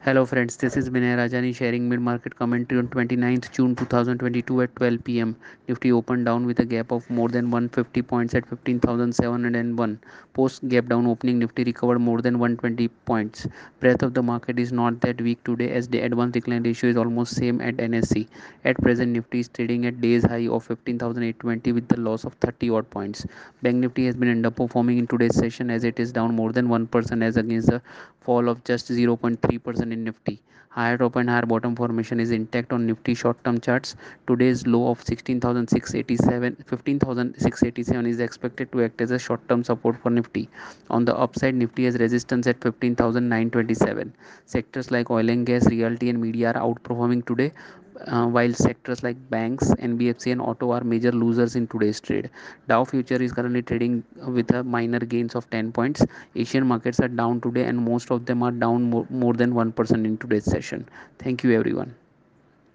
Hello friends, this is Vinay Rajani sharing mid-market commentary on 29th June 2022 at 12 pm. Nifty opened down with a gap of more than 150 points at 15,701. Post gap down opening Nifty recovered more than 120 points. Breadth of the market is not that weak today as the advance decline ratio is almost same at NSE. At present Nifty is trading at days high of 15,820 with the loss of 30 odd points. Bank Nifty has been underperforming in today's session as it is down more than 1% as against the fall of just 0.3% in Nifty. Higher top and higher bottom formation is intact on Nifty short-term charts. Today's low of 16,687, 15,687 is expected to act as a short-term support for Nifty. On the upside, Nifty has resistance at 15,927. Sectors like oil and gas, realty, and media are outperforming today, uh, while sectors like banks, NBFC, and auto are major losers in today's trade. Dow future is currently trading with a minor gains of 10 points. Asian markets are down today, and most of them are down more, more than 1% in today's session. Thank you, everyone.